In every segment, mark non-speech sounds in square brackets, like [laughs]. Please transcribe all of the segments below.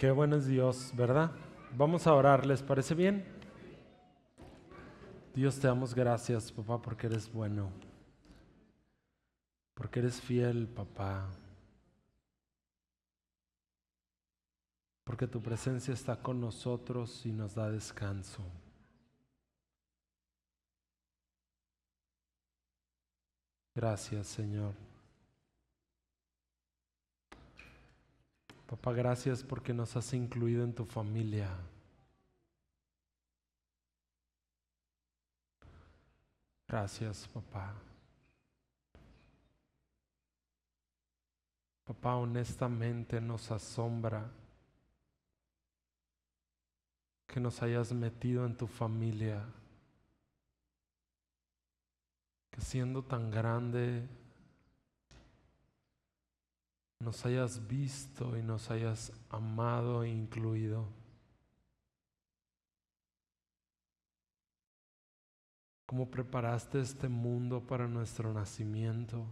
Qué bueno es Dios, ¿verdad? Vamos a orar, ¿les parece bien? Dios, te damos gracias, papá, porque eres bueno. Porque eres fiel, papá. Porque tu presencia está con nosotros y nos da descanso. Gracias, Señor. Papá, gracias porque nos has incluido en tu familia. Gracias, papá. Papá, honestamente nos asombra que nos hayas metido en tu familia, que siendo tan grande nos hayas visto y nos hayas amado e incluido. Cómo preparaste este mundo para nuestro nacimiento.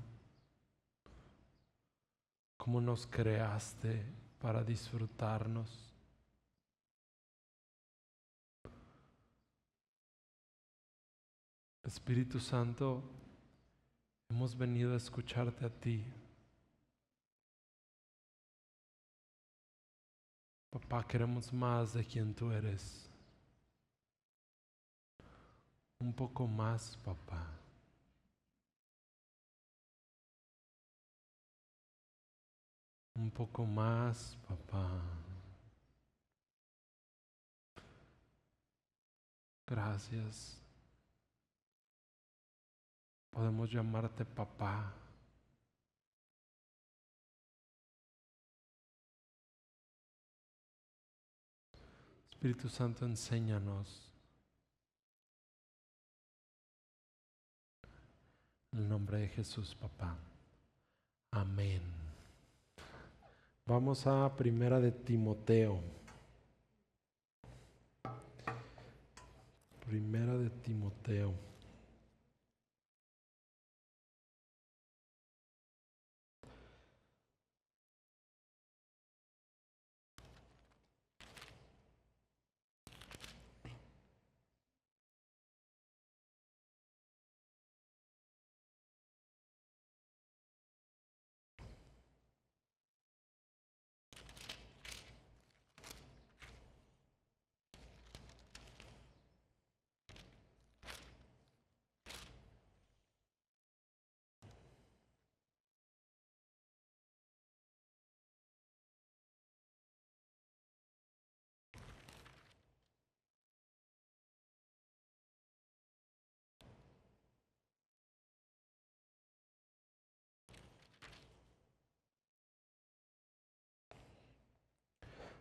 Cómo nos creaste para disfrutarnos. Espíritu Santo, hemos venido a escucharte a ti. Papá, queremos más de quien tú eres. Un poco más, papá. Un poco más, papá. Gracias. Podemos llamarte papá. Espíritu Santo, enséñanos. En el nombre de Jesús, papá. Amén. Vamos a primera de Timoteo. Primera de Timoteo.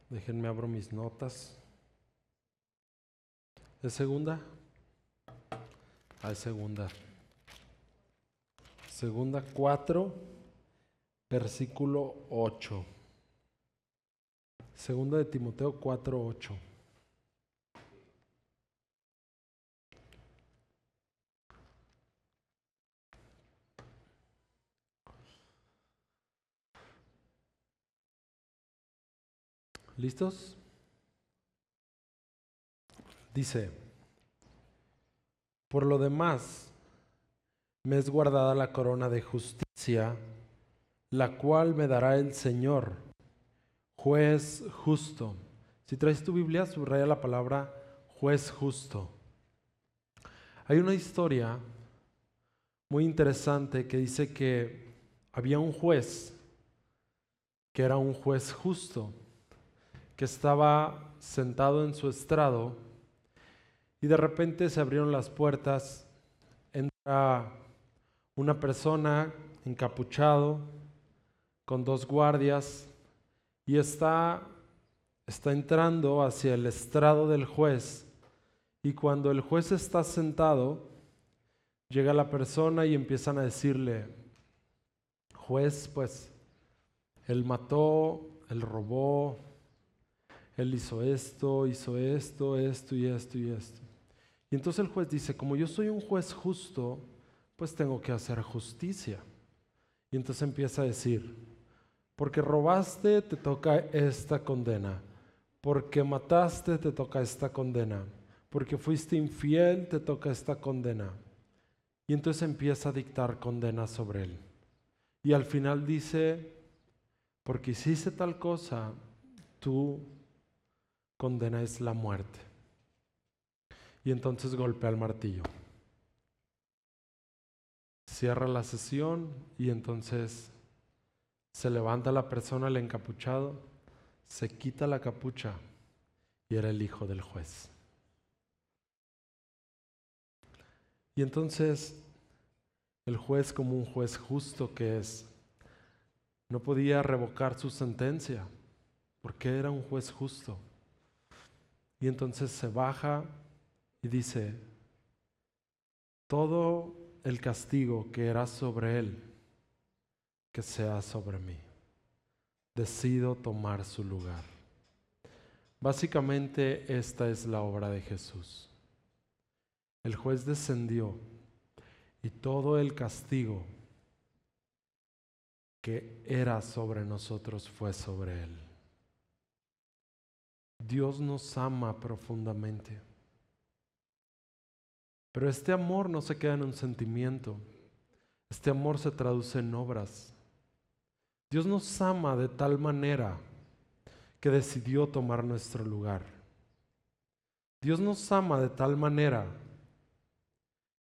Déjenme abro mis notas. ¿Es segunda? Es segunda. Segunda 4, versículo 8. Segunda de Timoteo 4, 8. ¿Listos? Dice, por lo demás, me es guardada la corona de justicia, la cual me dará el Señor, juez justo. Si traes tu Biblia, subraya la palabra juez justo. Hay una historia muy interesante que dice que había un juez que era un juez justo que estaba sentado en su estrado y de repente se abrieron las puertas, entra una persona encapuchado con dos guardias y está, está entrando hacia el estrado del juez y cuando el juez está sentado, llega la persona y empiezan a decirle, juez, pues, él mató, él robó, él hizo esto, hizo esto, esto y esto y esto. Y entonces el juez dice, como yo soy un juez justo, pues tengo que hacer justicia. Y entonces empieza a decir, porque robaste, te toca esta condena. porque mataste te toca esta condena, porque fuiste infiel te toca esta condena. Y entonces empieza a dictar condena sobre él. Y al final dice, porque hiciste tal cosa, tu condena es la muerte. Y entonces golpea el martillo. Cierra la sesión y entonces se levanta la persona, el encapuchado, se quita la capucha y era el hijo del juez. Y entonces el juez, como un juez justo que es, no podía revocar su sentencia, porque era un juez justo. Y entonces se baja y dice, todo el castigo que era sobre él, que sea sobre mí. Decido tomar su lugar. Básicamente esta es la obra de Jesús. El juez descendió y todo el castigo que era sobre nosotros fue sobre Él. Dios nos ama profundamente. Pero este amor no se queda en un sentimiento. Este amor se traduce en obras. Dios nos ama de tal manera que decidió tomar nuestro lugar. Dios nos ama de tal manera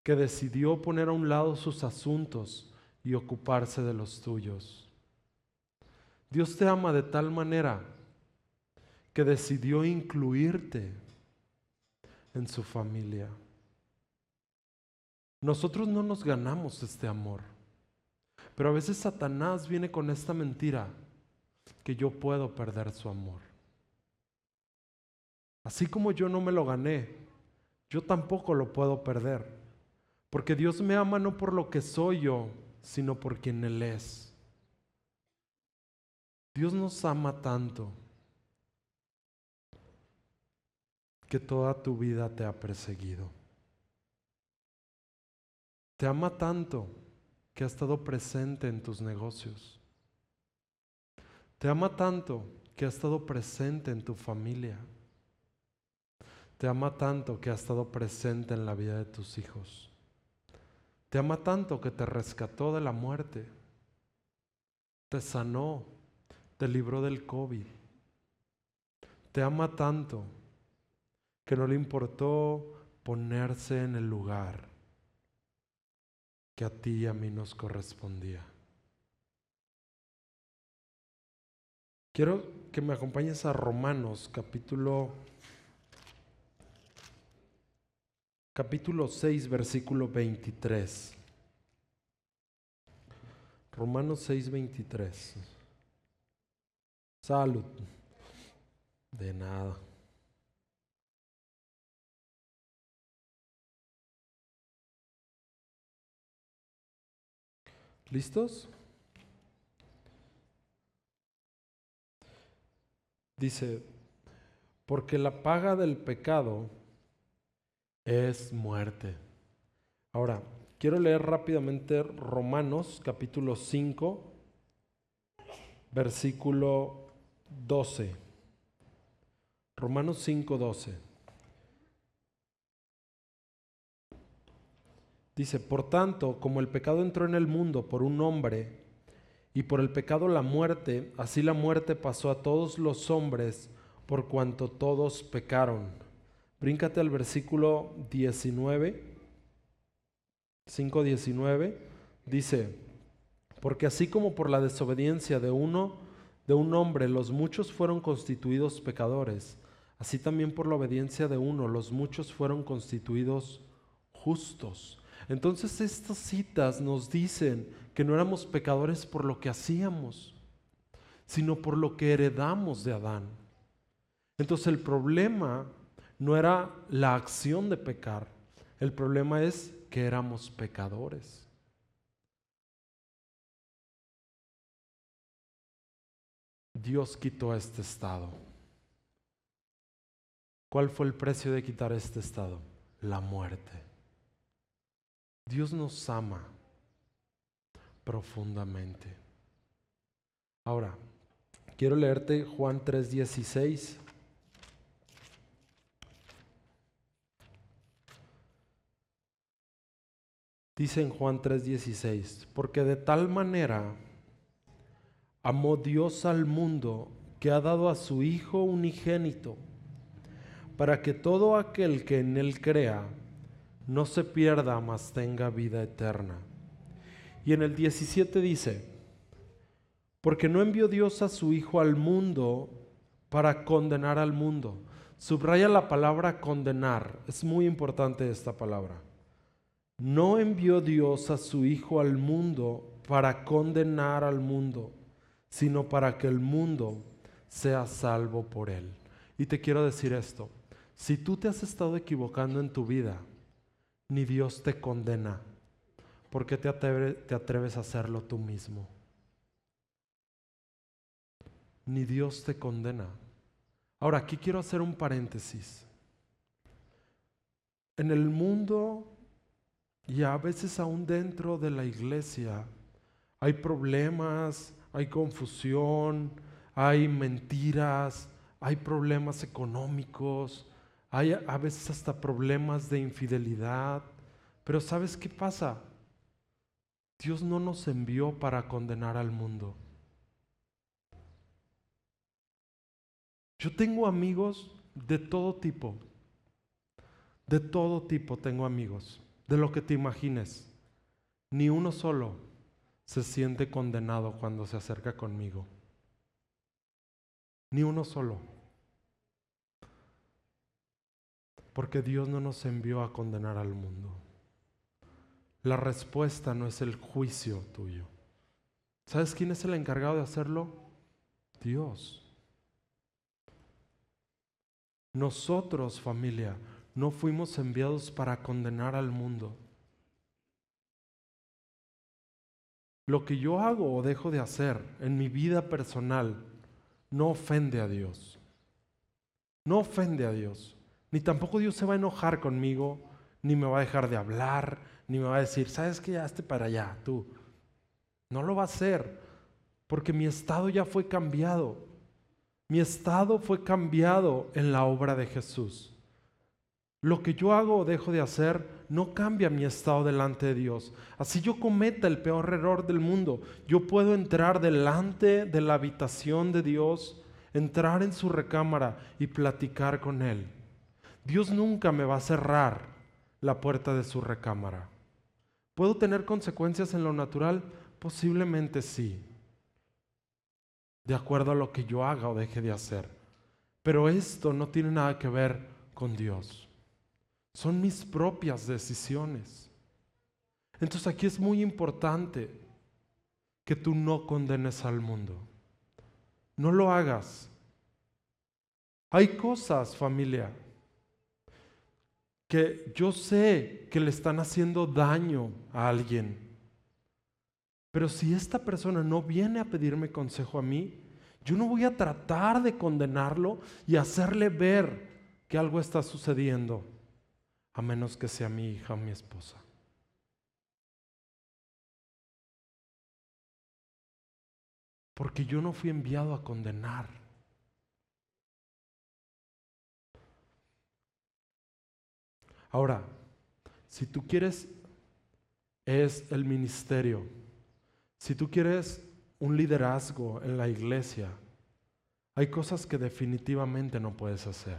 que decidió poner a un lado sus asuntos y ocuparse de los tuyos. Dios te ama de tal manera que decidió incluirte en su familia. Nosotros no nos ganamos este amor, pero a veces Satanás viene con esta mentira que yo puedo perder su amor. Así como yo no me lo gané, yo tampoco lo puedo perder. Porque Dios me ama no por lo que soy yo, sino por quien Él es. Dios nos ama tanto que toda tu vida te ha perseguido. Te ama tanto que ha estado presente en tus negocios. Te ama tanto que ha estado presente en tu familia. Te ama tanto que ha estado presente en la vida de tus hijos. Te ama tanto que te rescató de la muerte, te sanó, te libró del COVID. Te ama tanto que no le importó ponerse en el lugar que a ti y a mí nos correspondía. Quiero que me acompañes a Romanos capítulo capítulo 6, versículo 23. Romanos 6, 23. Salud. De nada. ¿Listos? Dice, porque la paga del pecado es muerte. Ahora, quiero leer rápidamente Romanos capítulo 5, versículo 12. Romanos 5, 12. Dice, por tanto, como el pecado entró en el mundo por un hombre, y por el pecado la muerte, así la muerte pasó a todos los hombres por cuanto todos pecaron. Bríncate al versículo 19, 5.19, dice, porque así como por la desobediencia de uno, de un hombre, los muchos fueron constituidos pecadores, así también por la obediencia de uno, los muchos fueron constituidos justos. Entonces estas citas nos dicen que no éramos pecadores por lo que hacíamos, sino por lo que heredamos de Adán. Entonces el problema no era la acción de pecar, el problema es que éramos pecadores. Dios quitó este estado. ¿Cuál fue el precio de quitar este estado? La muerte. Dios nos ama profundamente. Ahora, quiero leerte Juan 3:16. Dice en Juan 3:16, porque de tal manera amó Dios al mundo que ha dado a su Hijo unigénito, para que todo aquel que en Él crea, no se pierda, mas tenga vida eterna. Y en el 17 dice, porque no envió Dios a su Hijo al mundo para condenar al mundo. Subraya la palabra condenar, es muy importante esta palabra. No envió Dios a su Hijo al mundo para condenar al mundo, sino para que el mundo sea salvo por él. Y te quiero decir esto, si tú te has estado equivocando en tu vida, ni Dios te condena, ¿por qué te, te atreves a hacerlo tú mismo? Ni Dios te condena. Ahora, aquí quiero hacer un paréntesis. En el mundo y a veces aún dentro de la iglesia hay problemas, hay confusión, hay mentiras, hay problemas económicos, hay a veces hasta problemas de infidelidad. Pero ¿sabes qué pasa? Dios no nos envió para condenar al mundo. Yo tengo amigos de todo tipo. De todo tipo tengo amigos. De lo que te imagines. Ni uno solo se siente condenado cuando se acerca conmigo. Ni uno solo. Porque Dios no nos envió a condenar al mundo. La respuesta no es el juicio tuyo. ¿Sabes quién es el encargado de hacerlo? Dios. Nosotros, familia, no fuimos enviados para condenar al mundo. Lo que yo hago o dejo de hacer en mi vida personal no ofende a Dios. No ofende a Dios. Ni tampoco Dios se va a enojar conmigo, ni me va a dejar de hablar, ni me va a decir, ¿sabes que ya esté para allá, tú? No lo va a hacer, porque mi estado ya fue cambiado. Mi estado fue cambiado en la obra de Jesús. Lo que yo hago o dejo de hacer no cambia mi estado delante de Dios. Así yo cometa el peor error del mundo, yo puedo entrar delante de la habitación de Dios, entrar en su recámara y platicar con Él. Dios nunca me va a cerrar la puerta de su recámara. ¿Puedo tener consecuencias en lo natural? Posiblemente sí de acuerdo a lo que yo haga o deje de hacer. Pero esto no tiene nada que ver con Dios. Son mis propias decisiones. Entonces aquí es muy importante que tú no condenes al mundo. No lo hagas. Hay cosas, familia, que yo sé que le están haciendo daño a alguien. Pero si esta persona no viene a pedirme consejo a mí, yo no voy a tratar de condenarlo y hacerle ver que algo está sucediendo, a menos que sea mi hija o mi esposa. Porque yo no fui enviado a condenar. Ahora, si tú quieres, es el ministerio si tú quieres un liderazgo en la iglesia, hay cosas que definitivamente no puedes hacer.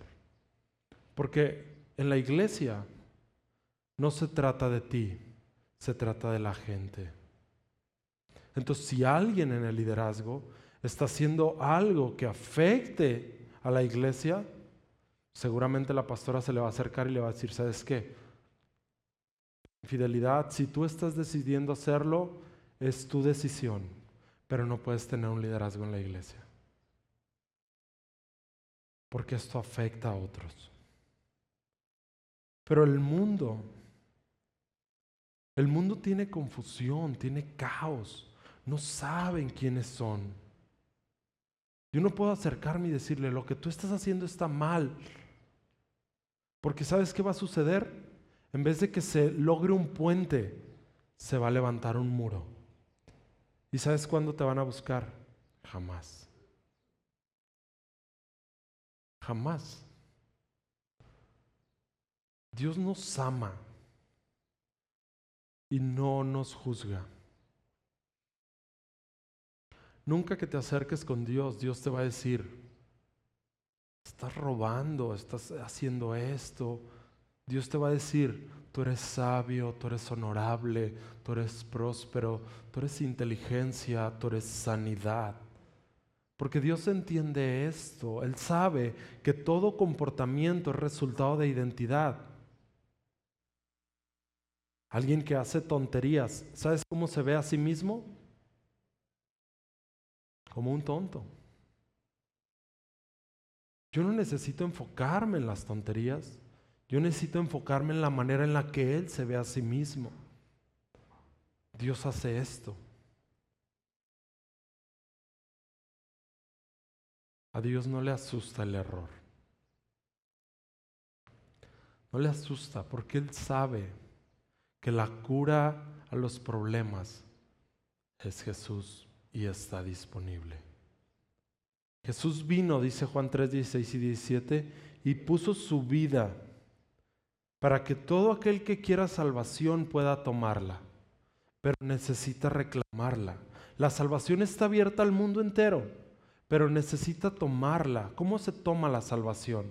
Porque en la iglesia no se trata de ti, se trata de la gente. Entonces, si alguien en el liderazgo está haciendo algo que afecte a la iglesia, seguramente la pastora se le va a acercar y le va a decir, ¿sabes qué? Fidelidad, si tú estás decidiendo hacerlo, es tu decisión, pero no puedes tener un liderazgo en la iglesia. Porque esto afecta a otros. Pero el mundo, el mundo tiene confusión, tiene caos, no saben quiénes son. Yo no puedo acercarme y decirle, lo que tú estás haciendo está mal. Porque ¿sabes qué va a suceder? En vez de que se logre un puente, se va a levantar un muro. ¿Y sabes cuándo te van a buscar? Jamás. Jamás. Dios nos ama. y no nos juzga. Nunca que te acerques con Dios, Dios te va a decir, estás robando, estás haciendo esto. Dios te va a decir, tú eres sabio, tú eres honorable, tú eres próspero, tú eres inteligencia, tú eres sanidad. Porque Dios entiende esto, Él sabe que todo comportamiento es resultado de identidad. Alguien que hace tonterías, ¿sabes cómo se ve a sí mismo? Como un tonto. Yo no necesito enfocarme en las tonterías. Yo necesito enfocarme en la manera en la que Él se ve a sí mismo. Dios hace esto. A Dios no le asusta el error. No le asusta porque Él sabe que la cura a los problemas es Jesús y está disponible. Jesús vino, dice Juan 3, 16 y 17, y puso su vida para que todo aquel que quiera salvación pueda tomarla, pero necesita reclamarla. La salvación está abierta al mundo entero, pero necesita tomarla. ¿Cómo se toma la salvación?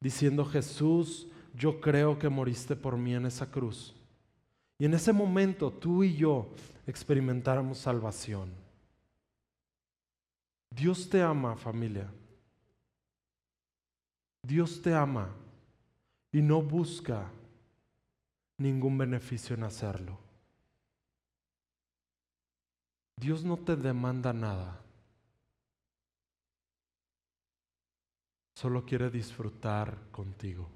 Diciendo Jesús, yo creo que moriste por mí en esa cruz. Y en ese momento tú y yo experimentáramos salvación. Dios te ama, familia. Dios te ama y no busca ningún beneficio en hacerlo. Dios no te demanda nada. Solo quiere disfrutar contigo.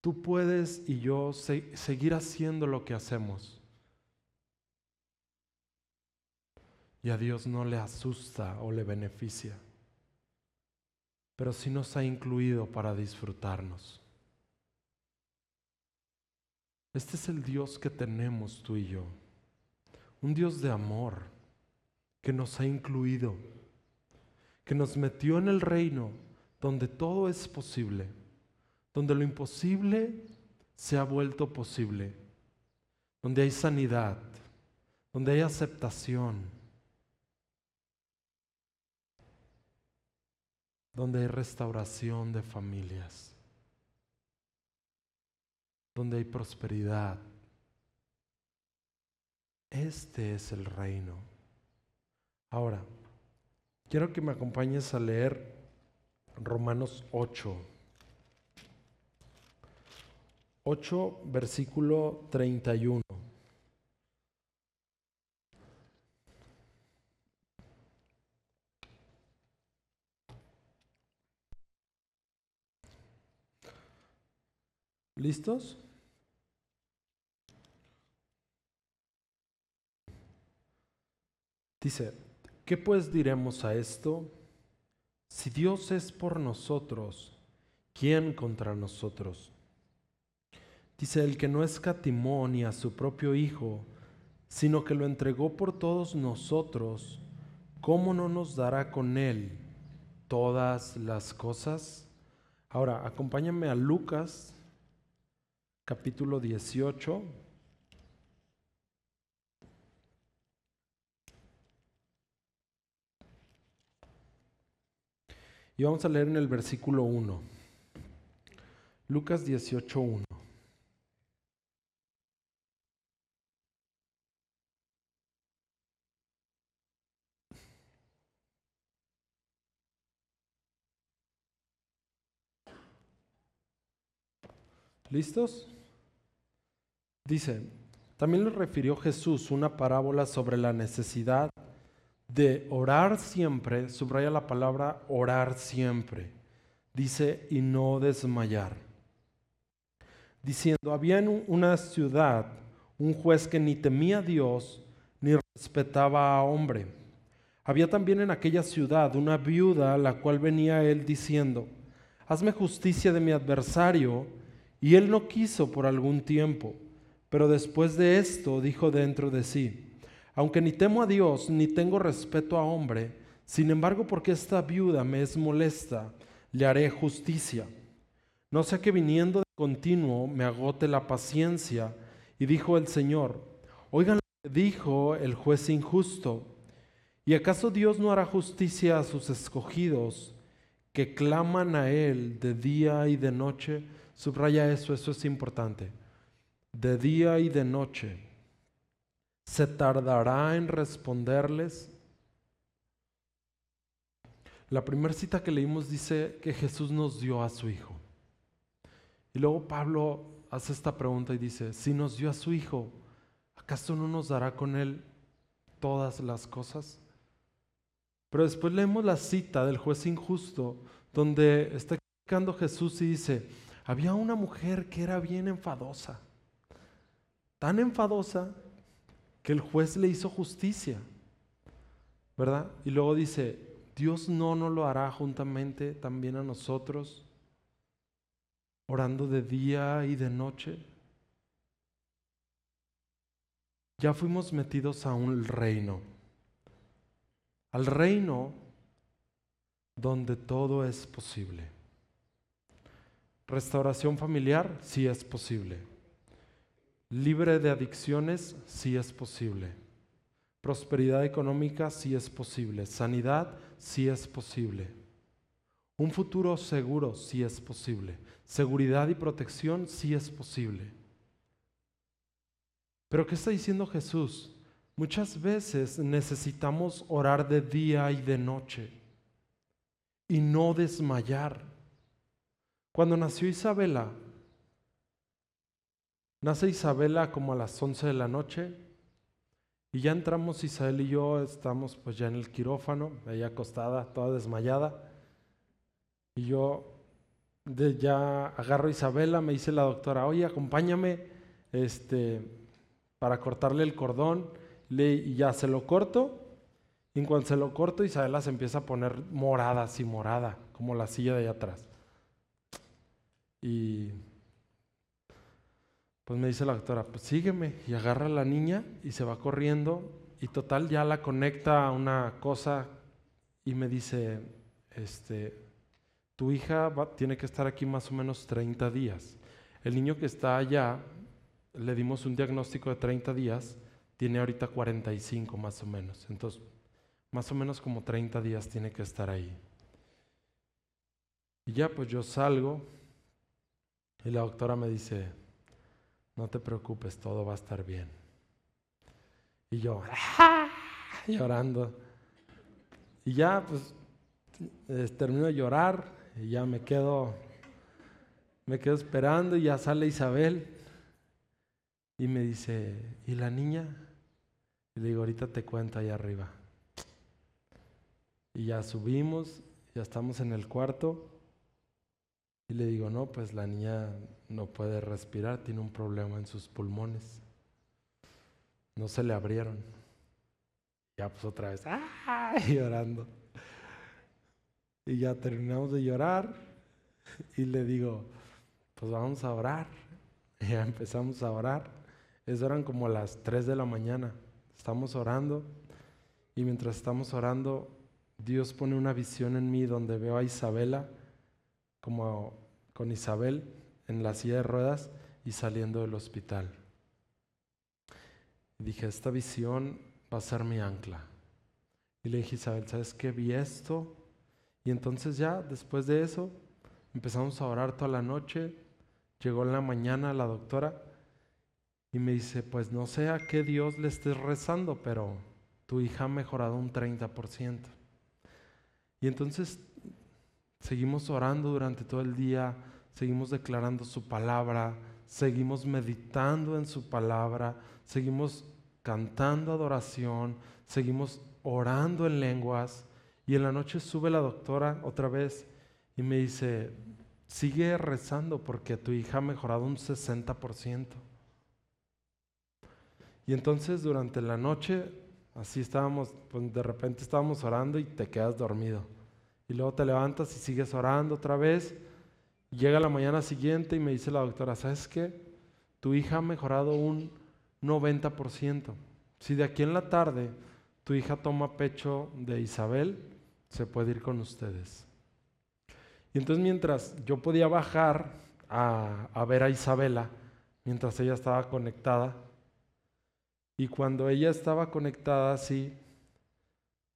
Tú puedes y yo seguir haciendo lo que hacemos. Y a Dios no le asusta o le beneficia, pero sí nos ha incluido para disfrutarnos. Este es el Dios que tenemos tú y yo, un Dios de amor que nos ha incluido, que nos metió en el reino donde todo es posible, donde lo imposible se ha vuelto posible, donde hay sanidad, donde hay aceptación, donde hay restauración de familias, donde hay prosperidad. Este es el reino. Ahora, quiero que me acompañes a leer Romanos 8. 8, versículo 31. ¿Listos? Dice, ¿qué pues diremos a esto? Si Dios es por nosotros, ¿quién contra nosotros? Dice, el que no escatimó ni a su propio Hijo, sino que lo entregó por todos nosotros, ¿cómo no nos dará con él todas las cosas? Ahora, acompáñame a Lucas capítulo 18. Y vamos a leer en el versículo 1. Lucas 18, 1. ¿Listos? Dice, también le refirió Jesús una parábola sobre la necesidad de orar siempre, subraya la palabra orar siempre, dice, y no desmayar. Diciendo, había en una ciudad un juez que ni temía a Dios ni respetaba a hombre. Había también en aquella ciudad una viuda a la cual venía él diciendo, hazme justicia de mi adversario, y él no quiso por algún tiempo. Pero después de esto dijo dentro de sí, aunque ni temo a Dios ni tengo respeto a hombre, sin embargo porque esta viuda me es molesta, le haré justicia. No sea que viniendo de continuo me agote la paciencia. Y dijo el Señor, oigan lo que dijo el juez injusto. ¿Y acaso Dios no hará justicia a sus escogidos que claman a Él de día y de noche? Subraya eso, eso es importante. De día y de noche. ¿Se tardará en responderles? La primera cita que leímos dice que Jesús nos dio a su Hijo. Y luego Pablo hace esta pregunta y dice, si nos dio a su Hijo, ¿acaso no nos dará con Él todas las cosas? Pero después leemos la cita del juez injusto, donde está explicando Jesús y dice, había una mujer que era bien enfadosa, tan enfadosa que el juez le hizo justicia, ¿verdad? Y luego dice, Dios no nos lo hará juntamente también a nosotros, orando de día y de noche. Ya fuimos metidos a un reino, al reino donde todo es posible. Restauración familiar, sí es posible. Libre de adicciones, sí es posible. Prosperidad económica, sí es posible. Sanidad, sí es posible. Un futuro seguro, sí es posible. Seguridad y protección, sí es posible. Pero ¿qué está diciendo Jesús? Muchas veces necesitamos orar de día y de noche y no desmayar. Cuando nació Isabela, Nace Isabela como a las 11 de la noche y ya entramos Isabel y yo, estamos pues ya en el quirófano, ella acostada, toda desmayada. Y yo de ya agarro a Isabela, me dice la doctora, oye, acompáñame este, para cortarle el cordón. y ya se lo corto. Y en cuanto se lo corto, Isabela se empieza a poner morada, así morada, como la silla de allá atrás. Y pues me dice la doctora, pues sígueme y agarra a la niña y se va corriendo y total ya la conecta a una cosa y me dice, este, tu hija tiene que estar aquí más o menos 30 días. El niño que está allá, le dimos un diagnóstico de 30 días, tiene ahorita 45 más o menos. Entonces, más o menos como 30 días tiene que estar ahí. Y ya pues yo salgo y la doctora me dice, no te preocupes, todo va a estar bien. Y yo, llorando. Y ya, pues, termino de llorar y ya me quedo, me quedo esperando y ya sale Isabel y me dice, ¿y la niña? Y le digo, ahorita te cuento ahí arriba. Y ya subimos, ya estamos en el cuarto y le digo, no, pues la niña no puede respirar, tiene un problema en sus pulmones. No se le abrieron. Ya pues otra vez, ¡ah! [laughs] llorando. Y ya terminamos de llorar y le digo, pues vamos a orar. Y [laughs] ya empezamos a orar. Eso eran como las 3 de la mañana. Estamos orando y mientras estamos orando, Dios pone una visión en mí donde veo a Isabela como con Isabel en la silla de ruedas y saliendo del hospital. Dije, esta visión va a ser mi ancla. Y le dije, Isabel, ¿sabes qué? Vi esto. Y entonces ya, después de eso, empezamos a orar toda la noche. Llegó en la mañana la doctora y me dice, pues no sé a qué Dios le estés rezando, pero tu hija ha mejorado un 30%. Y entonces seguimos orando durante todo el día, seguimos declarando su palabra, seguimos meditando en su palabra, seguimos cantando adoración, seguimos orando en lenguas. Y en la noche sube la doctora otra vez y me dice, sigue rezando porque tu hija ha mejorado un 60%. Y entonces durante la noche, así estábamos, pues de repente estábamos orando y te quedas dormido. Y luego te levantas y sigues orando otra vez Llega la mañana siguiente y me dice la doctora, ¿sabes qué? Tu hija ha mejorado un 90%. Si de aquí en la tarde tu hija toma pecho de Isabel, se puede ir con ustedes. Y entonces mientras yo podía bajar a, a ver a Isabela, mientras ella estaba conectada, y cuando ella estaba conectada así,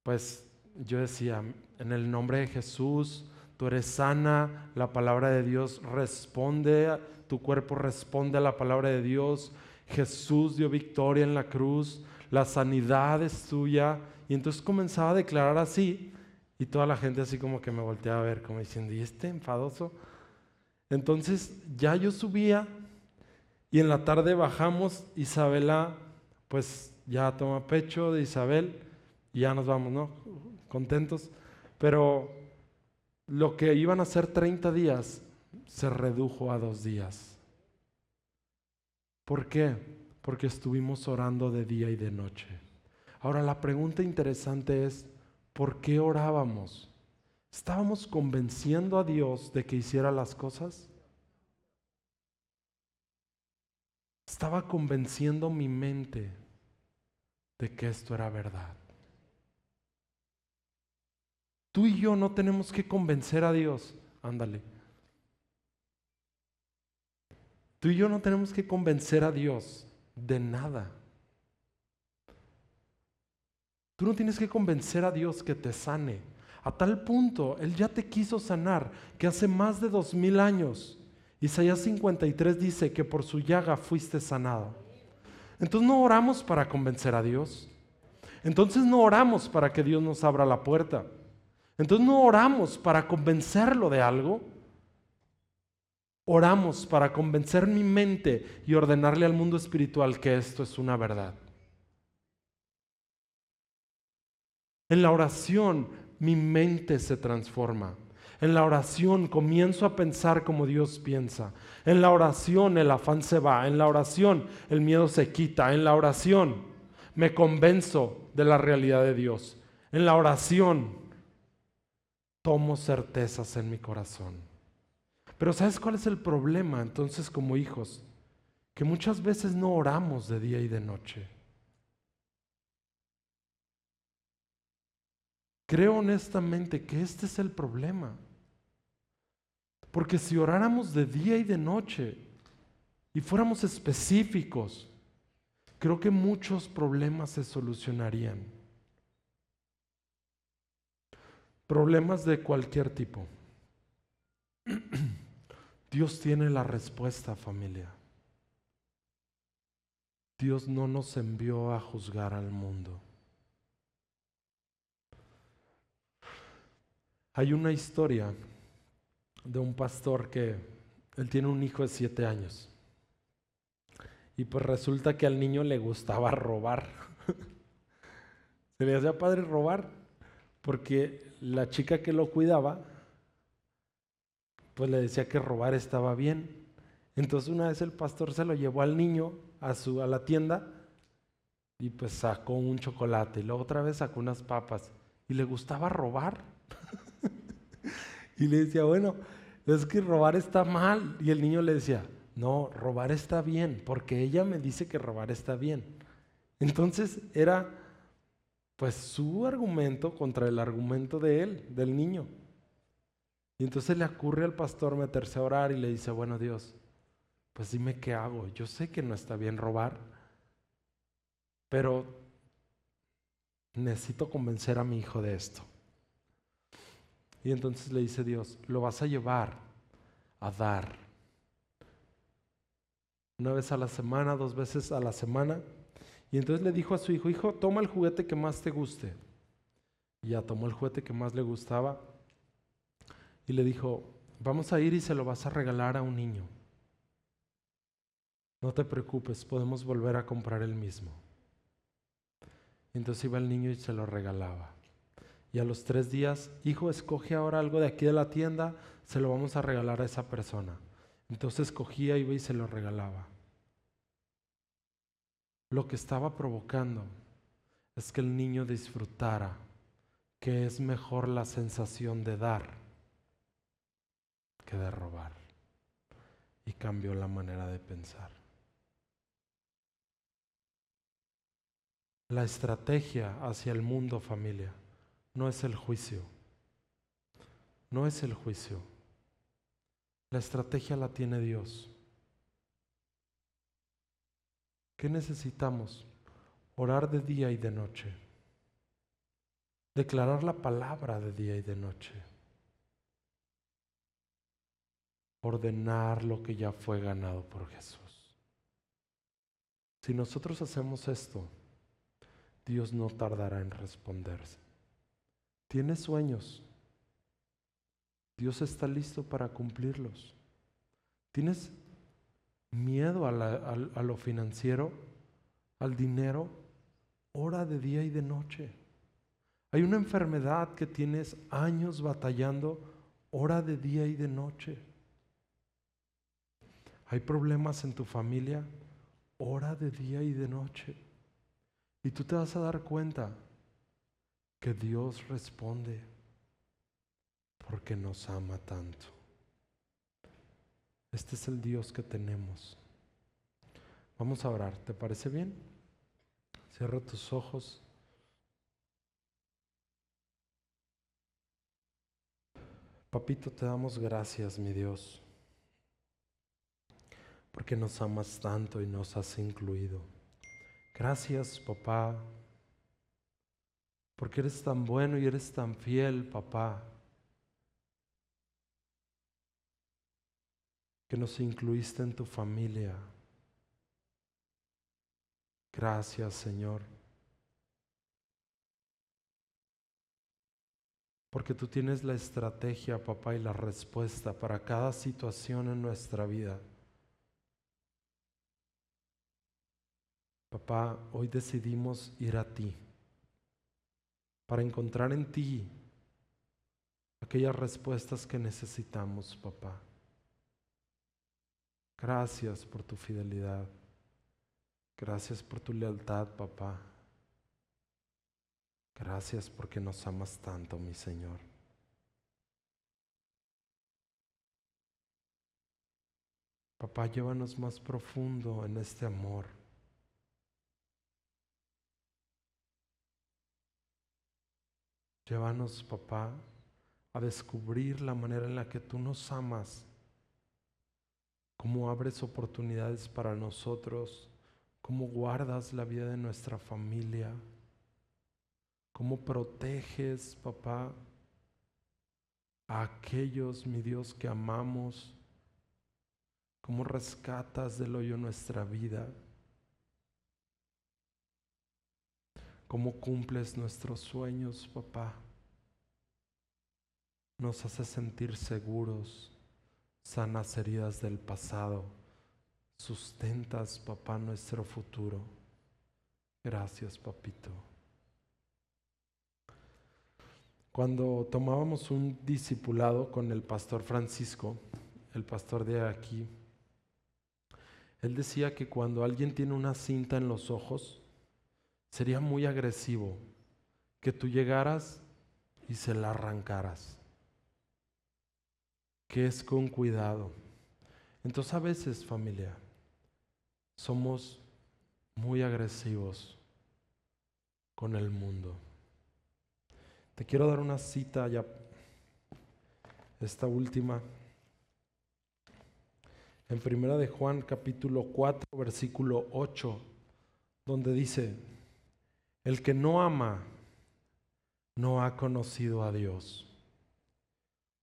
pues yo decía, en el nombre de Jesús, tú eres sana, la palabra de Dios responde, tu cuerpo responde a la palabra de Dios, Jesús dio victoria en la cruz, la sanidad es tuya. Y entonces comenzaba a declarar así, y toda la gente así como que me volteaba a ver, como diciendo, ¿y este enfadoso? Entonces ya yo subía y en la tarde bajamos, Isabela pues ya toma pecho de Isabel y ya nos vamos, ¿no? Contentos. Pero lo que iban a ser 30 días se redujo a dos días. ¿Por qué? Porque estuvimos orando de día y de noche. Ahora la pregunta interesante es, ¿por qué orábamos? ¿Estábamos convenciendo a Dios de que hiciera las cosas? Estaba convenciendo mi mente de que esto era verdad. Tú y yo no tenemos que convencer a Dios. Ándale. Tú y yo no tenemos que convencer a Dios de nada. Tú no tienes que convencer a Dios que te sane. A tal punto, Él ya te quiso sanar, que hace más de dos mil años, Isaías 53 dice que por su llaga fuiste sanado. Entonces no oramos para convencer a Dios. Entonces no oramos para que Dios nos abra la puerta. Entonces no oramos para convencerlo de algo. Oramos para convencer mi mente y ordenarle al mundo espiritual que esto es una verdad. En la oración mi mente se transforma. En la oración comienzo a pensar como Dios piensa. En la oración el afán se va. En la oración el miedo se quita. En la oración me convenzo de la realidad de Dios. En la oración tomo certezas en mi corazón. Pero ¿sabes cuál es el problema entonces como hijos? Que muchas veces no oramos de día y de noche. Creo honestamente que este es el problema. Porque si oráramos de día y de noche y fuéramos específicos, creo que muchos problemas se solucionarían. Problemas de cualquier tipo. [clears throat] Dios tiene la respuesta, familia. Dios no nos envió a juzgar al mundo. Hay una historia de un pastor que él tiene un hijo de siete años. Y pues resulta que al niño le gustaba robar. [laughs] Se le hacía padre robar porque la chica que lo cuidaba pues le decía que robar estaba bien. Entonces una vez el pastor se lo llevó al niño a, su, a la tienda y pues sacó un chocolate y luego otra vez sacó unas papas y le gustaba robar. [laughs] Y le decía, bueno, es que robar está mal. Y el niño le decía, no, robar está bien, porque ella me dice que robar está bien. Entonces era pues su argumento contra el argumento de él, del niño. Y entonces le ocurre al pastor meterse a orar y le dice, bueno Dios, pues dime qué hago. Yo sé que no está bien robar, pero necesito convencer a mi hijo de esto. Y entonces le dice Dios, lo vas a llevar a dar. Una vez a la semana, dos veces a la semana. Y entonces le dijo a su hijo, hijo, toma el juguete que más te guste. Y ya tomó el juguete que más le gustaba. Y le dijo, vamos a ir y se lo vas a regalar a un niño. No te preocupes, podemos volver a comprar el mismo. entonces iba el niño y se lo regalaba. Y a los tres días, hijo, escoge ahora algo de aquí de la tienda, se lo vamos a regalar a esa persona. Entonces cogía, iba y se lo regalaba. Lo que estaba provocando es que el niño disfrutara que es mejor la sensación de dar que de robar. Y cambió la manera de pensar. La estrategia hacia el mundo familia no es el juicio. No es el juicio. La estrategia la tiene Dios. ¿Qué necesitamos? Orar de día y de noche. Declarar la palabra de día y de noche. Ordenar lo que ya fue ganado por Jesús. Si nosotros hacemos esto, Dios no tardará en responderse. ¿Tienes sueños? Dios está listo para cumplirlos. ¿Tienes miedo a, lo financiero, al dinero? Hora de día y de noche. Hay una enfermedad que tienes años batallando, hora de día y de noche. Hay problemas en tu familia, hora de día y de noche. Y tú te vas a dar cuenta que Dios responde porque nos ama tanto. Este es el Dios que tenemos. Vamos a orar, ¿te parece bien? Cierra tus ojos. Papito, te damos gracias, mi Dios, porque nos amas tanto y nos has incluido. Gracias, papá, porque eres tan bueno y eres tan fiel, papá. Que nos incluiste en tu familia. Gracias, Señor. Porque tú tienes la estrategia, papá, y la respuesta para cada situación en nuestra vida. Papá, hoy decidimos ir a ti para encontrar en ti aquellas respuestas que necesitamos, papá. Gracias por tu fidelidad. Gracias por tu lealtad, papá. Gracias porque nos amas tanto, mi Señor. Papá, llévanos más profundo en este amor. Llévanos, papá, a descubrir la manera en la que tú nos amas cómo abres oportunidades para nosotros, cómo guardas la vida de nuestra familia, cómo proteges, papá, a aquellos, mi Dios, que amamos, cómo rescatas del hoyo nuestra vida, cómo cumples nuestros sueños, papá. Nos hace sentir seguros sanas heridas del pasado, sustentas, papá, nuestro futuro. Gracias, papito. Cuando tomábamos un discipulado con el pastor Francisco, el pastor de aquí, él decía que cuando alguien tiene una cinta en los ojos, sería muy agresivo que tú llegaras y se la arrancaras que es con cuidado. Entonces a veces familia, somos muy agresivos con el mundo. Te quiero dar una cita ya, esta última, en Primera de Juan capítulo 4 versículo 8, donde dice, el que no ama no ha conocido a Dios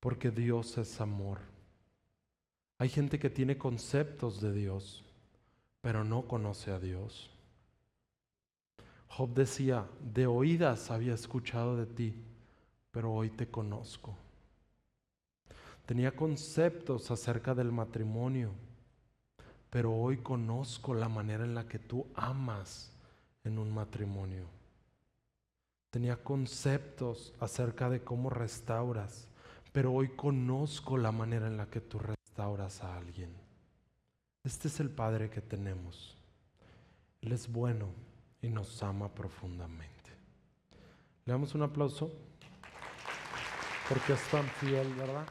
porque Dios es amor. Hay gente que tiene conceptos de Dios, pero no conoce a Dios. Job decía, de oídas había escuchado de ti, pero hoy te conozco. Tenía conceptos acerca del matrimonio, pero hoy conozco la manera en la que tú amas en un matrimonio. Tenía conceptos acerca de cómo restauras, pero hoy conozco la manera en la que tú restauras a alguien. Este es el Padre que tenemos. Él es bueno y nos ama profundamente. Le damos un aplauso porque es tan fiel, ¿verdad?